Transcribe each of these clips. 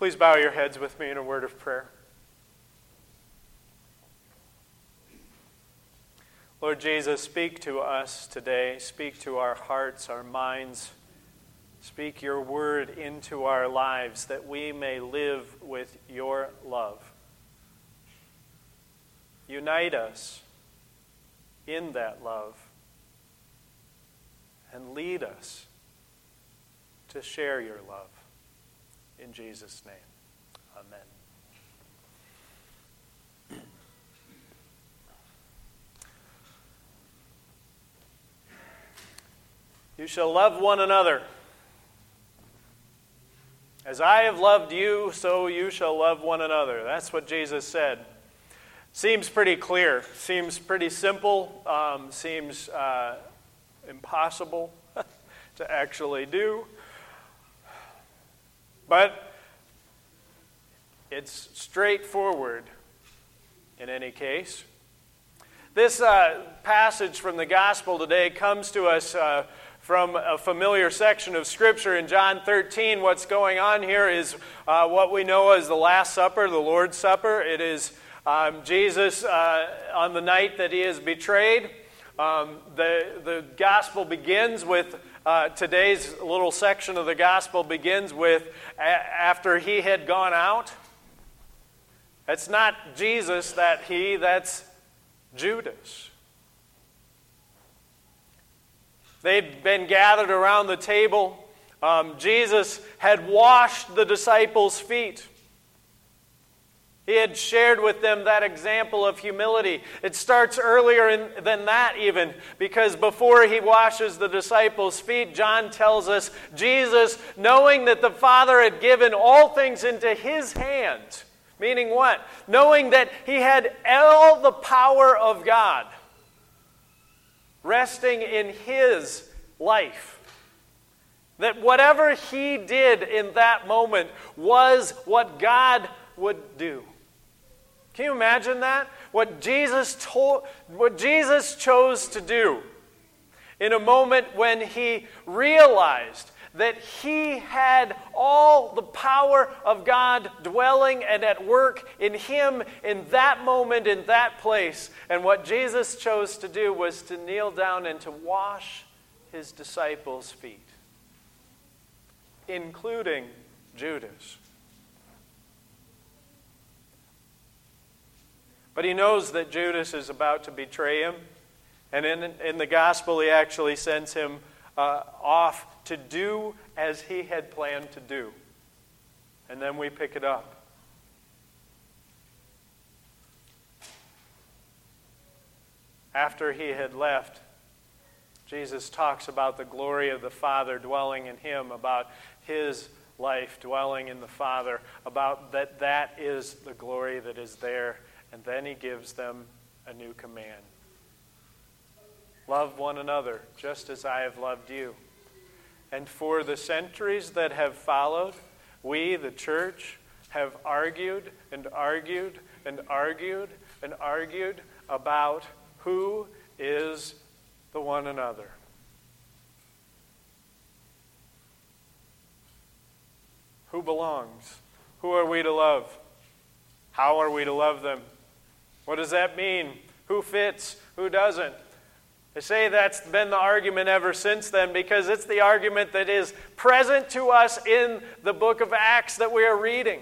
Please bow your heads with me in a word of prayer. Lord Jesus, speak to us today. Speak to our hearts, our minds. Speak your word into our lives that we may live with your love. Unite us in that love and lead us to share your love. In Jesus' name, amen. You shall love one another. As I have loved you, so you shall love one another. That's what Jesus said. Seems pretty clear, seems pretty simple, um, seems uh, impossible to actually do. But it's straightforward in any case. This uh, passage from the gospel today comes to us uh, from a familiar section of Scripture in John 13. What's going on here is uh, what we know as the Last Supper, the Lord's Supper. It is um, Jesus uh, on the night that he is betrayed. Um, the, the gospel begins with uh, today's little section of the gospel begins with a- after he had gone out. It's not Jesus that he, that's Judas. They'd been gathered around the table. Um, Jesus had washed the disciples' feet. He had shared with them that example of humility. It starts earlier in, than that, even, because before he washes the disciples' feet, John tells us Jesus, knowing that the Father had given all things into his hands, meaning what? Knowing that he had all the power of God resting in his life. That whatever he did in that moment was what God would do. Can you imagine that? What Jesus told, what Jesus chose to do in a moment when he realized that he had all the power of God dwelling and at work in him in that moment, in that place. And what Jesus chose to do was to kneel down and to wash his disciples' feet, including Judas. But he knows that Judas is about to betray him. And in, in the gospel, he actually sends him uh, off to do as he had planned to do. And then we pick it up. After he had left, Jesus talks about the glory of the Father dwelling in him, about his life dwelling in the Father, about that that is the glory that is there and then he gives them a new command Love one another, just as I have loved you. And for the centuries that have followed, we, the church, have argued and argued and argued and argued about who is the one another. Who belongs? Who are we to love? How are we to love them? What does that mean? Who fits? Who doesn't? I say that's been the argument ever since then because it's the argument that is present to us in the book of Acts that we are reading.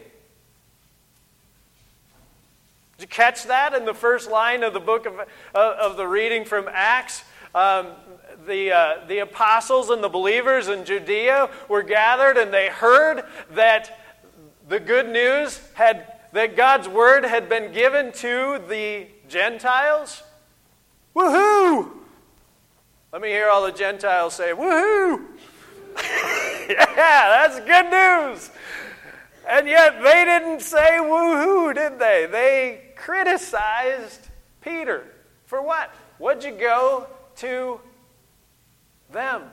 Did you catch that in the first line of the book of, of the reading from Acts? Um, the, uh, the apostles and the believers in Judea were gathered and they heard that the good news had that God's word had been given to the Gentiles? Woohoo! Let me hear all the Gentiles say, Woohoo! yeah, that's good news. And yet they didn't say woohoo, did they? They criticized Peter. For what? What'd you go to them?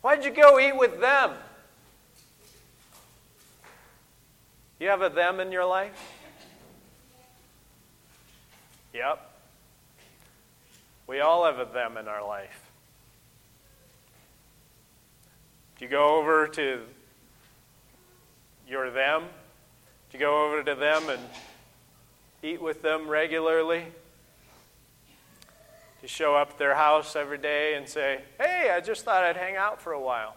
Why'd you go eat with them? You have a them in your life? Yep. We all have a them in our life. Do you go over to your them? Do you go over to them and eat with them regularly? Do you show up at their house every day and say, Hey, I just thought I'd hang out for a while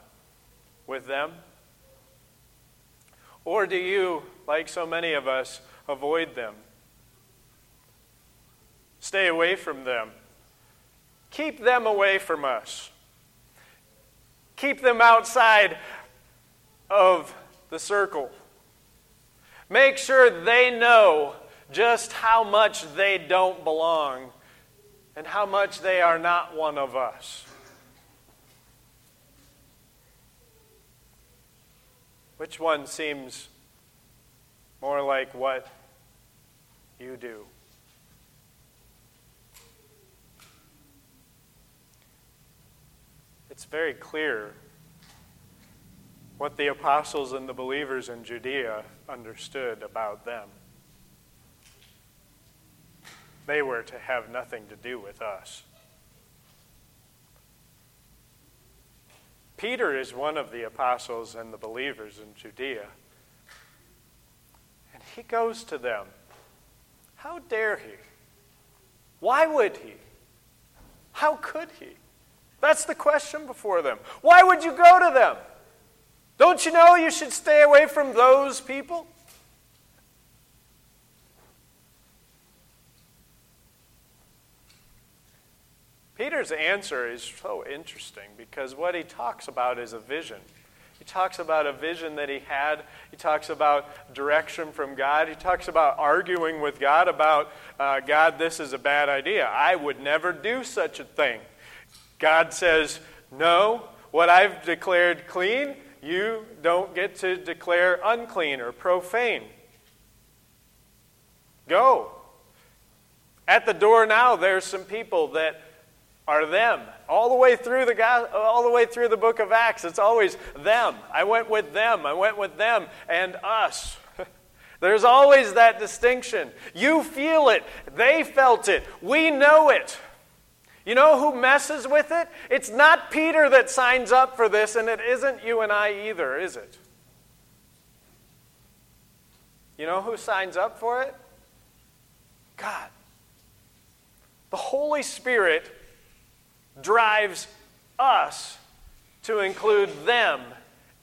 with them? Or do you, like so many of us, avoid them? Stay away from them. Keep them away from us. Keep them outside of the circle. Make sure they know just how much they don't belong and how much they are not one of us. Which one seems more like what you do? It's very clear what the apostles and the believers in Judea understood about them. They were to have nothing to do with us. Peter is one of the apostles and the believers in Judea. He goes to them. How dare he? Why would he? How could he? That's the question before them. Why would you go to them? Don't you know you should stay away from those people? Peter's answer is so interesting because what he talks about is a vision. He talks about a vision that he had. He talks about direction from God. He talks about arguing with God about, uh, God, this is a bad idea. I would never do such a thing. God says, No, what I've declared clean, you don't get to declare unclean or profane. Go. At the door now, there's some people that are them. All the way through the all the way through the book of Acts, it's always them. I went with them. I went with them and us. There's always that distinction. You feel it. They felt it. We know it. You know who messes with it? It's not Peter that signs up for this, and it isn't you and I either, is it? You know who signs up for it? God. The Holy Spirit drives us to include them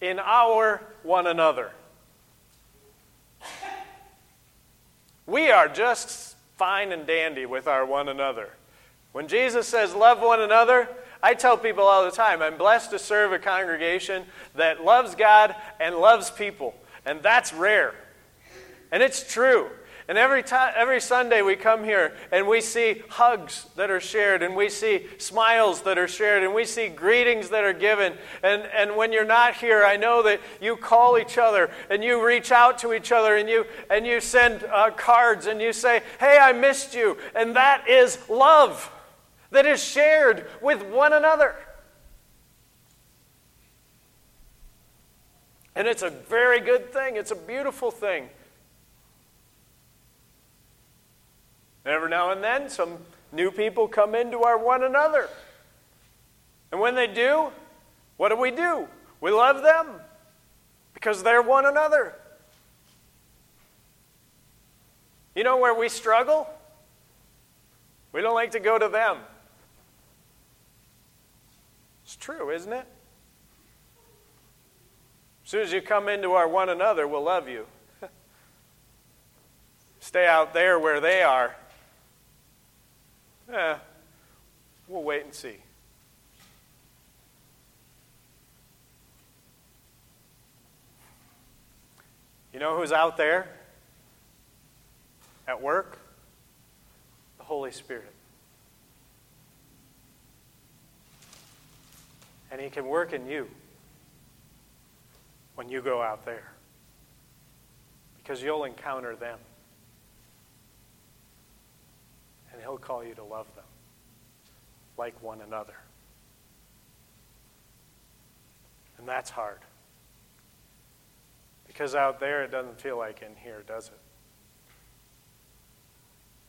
in our one another. We are just fine and dandy with our one another. When Jesus says, love one another, I tell people all the time, I'm blessed to serve a congregation that loves God and loves people. And that's rare. And it's true. And every, time, every Sunday we come here and we see hugs that are shared, and we see smiles that are shared, and we see greetings that are given. And, and when you're not here, I know that you call each other and you reach out to each other and you, and you send uh, cards and you say, Hey, I missed you. And that is love that is shared with one another. And it's a very good thing, it's a beautiful thing. Every now and then, some new people come into our one another. And when they do, what do we do? We love them because they're one another. You know where we struggle? We don't like to go to them. It's true, isn't it? As soon as you come into our one another, we'll love you. Stay out there where they are. Eh, we'll wait and see. You know who's out there at work? The Holy Spirit. And He can work in you when you go out there because you'll encounter them. And He'll call you to love them like one another. And that's hard. Because out there, it doesn't feel like in here, does it?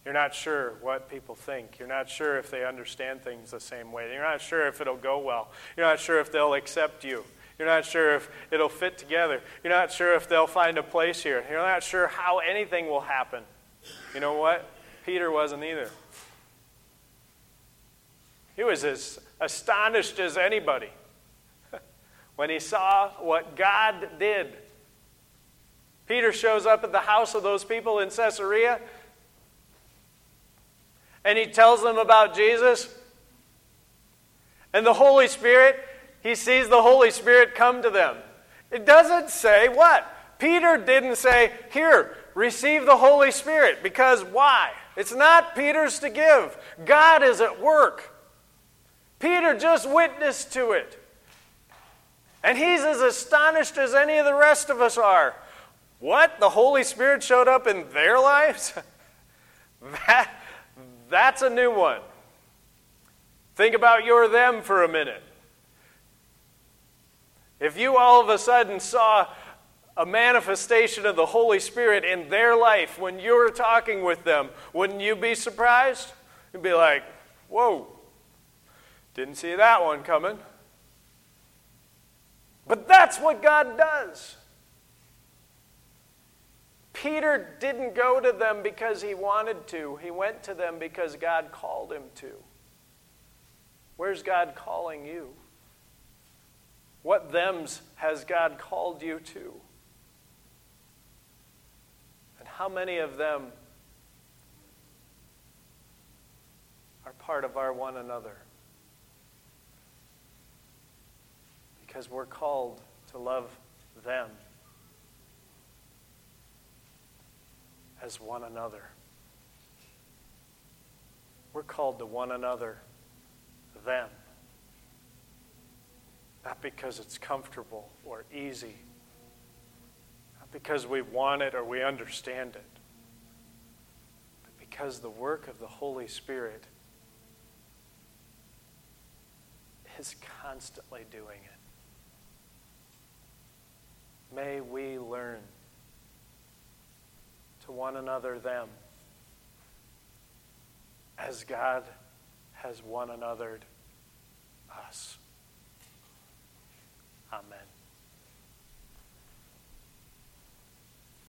You're not sure what people think. You're not sure if they understand things the same way. You're not sure if it'll go well. You're not sure if they'll accept you. You're You're not sure if it'll fit together. You're not sure if they'll find a place here. You're not sure how anything will happen. You know what? Peter wasn't either. He was as astonished as anybody when he saw what God did. Peter shows up at the house of those people in Caesarea and he tells them about Jesus. And the Holy Spirit, he sees the Holy Spirit come to them. It doesn't say what? Peter didn't say, Here, receive the Holy Spirit. Because why? It's not Peter's to give. God is at work. Peter just witnessed to it. And he's as astonished as any of the rest of us are. What? The Holy Spirit showed up in their lives? that, that's a new one. Think about your them for a minute. If you all of a sudden saw a manifestation of the Holy Spirit in their life when you were talking with them, wouldn't you be surprised? You'd be like, whoa, didn't see that one coming. But that's what God does. Peter didn't go to them because he wanted to, he went to them because God called him to. Where's God calling you? What thems has God called you to? And how many of them are part of our one another? Because we're called to love them as one another. We're called to one another them. Not because it's comfortable or easy, not because we want it or we understand it, but because the work of the Holy Spirit is constantly doing it. May we learn to one another them as God has one anothered us. Amen.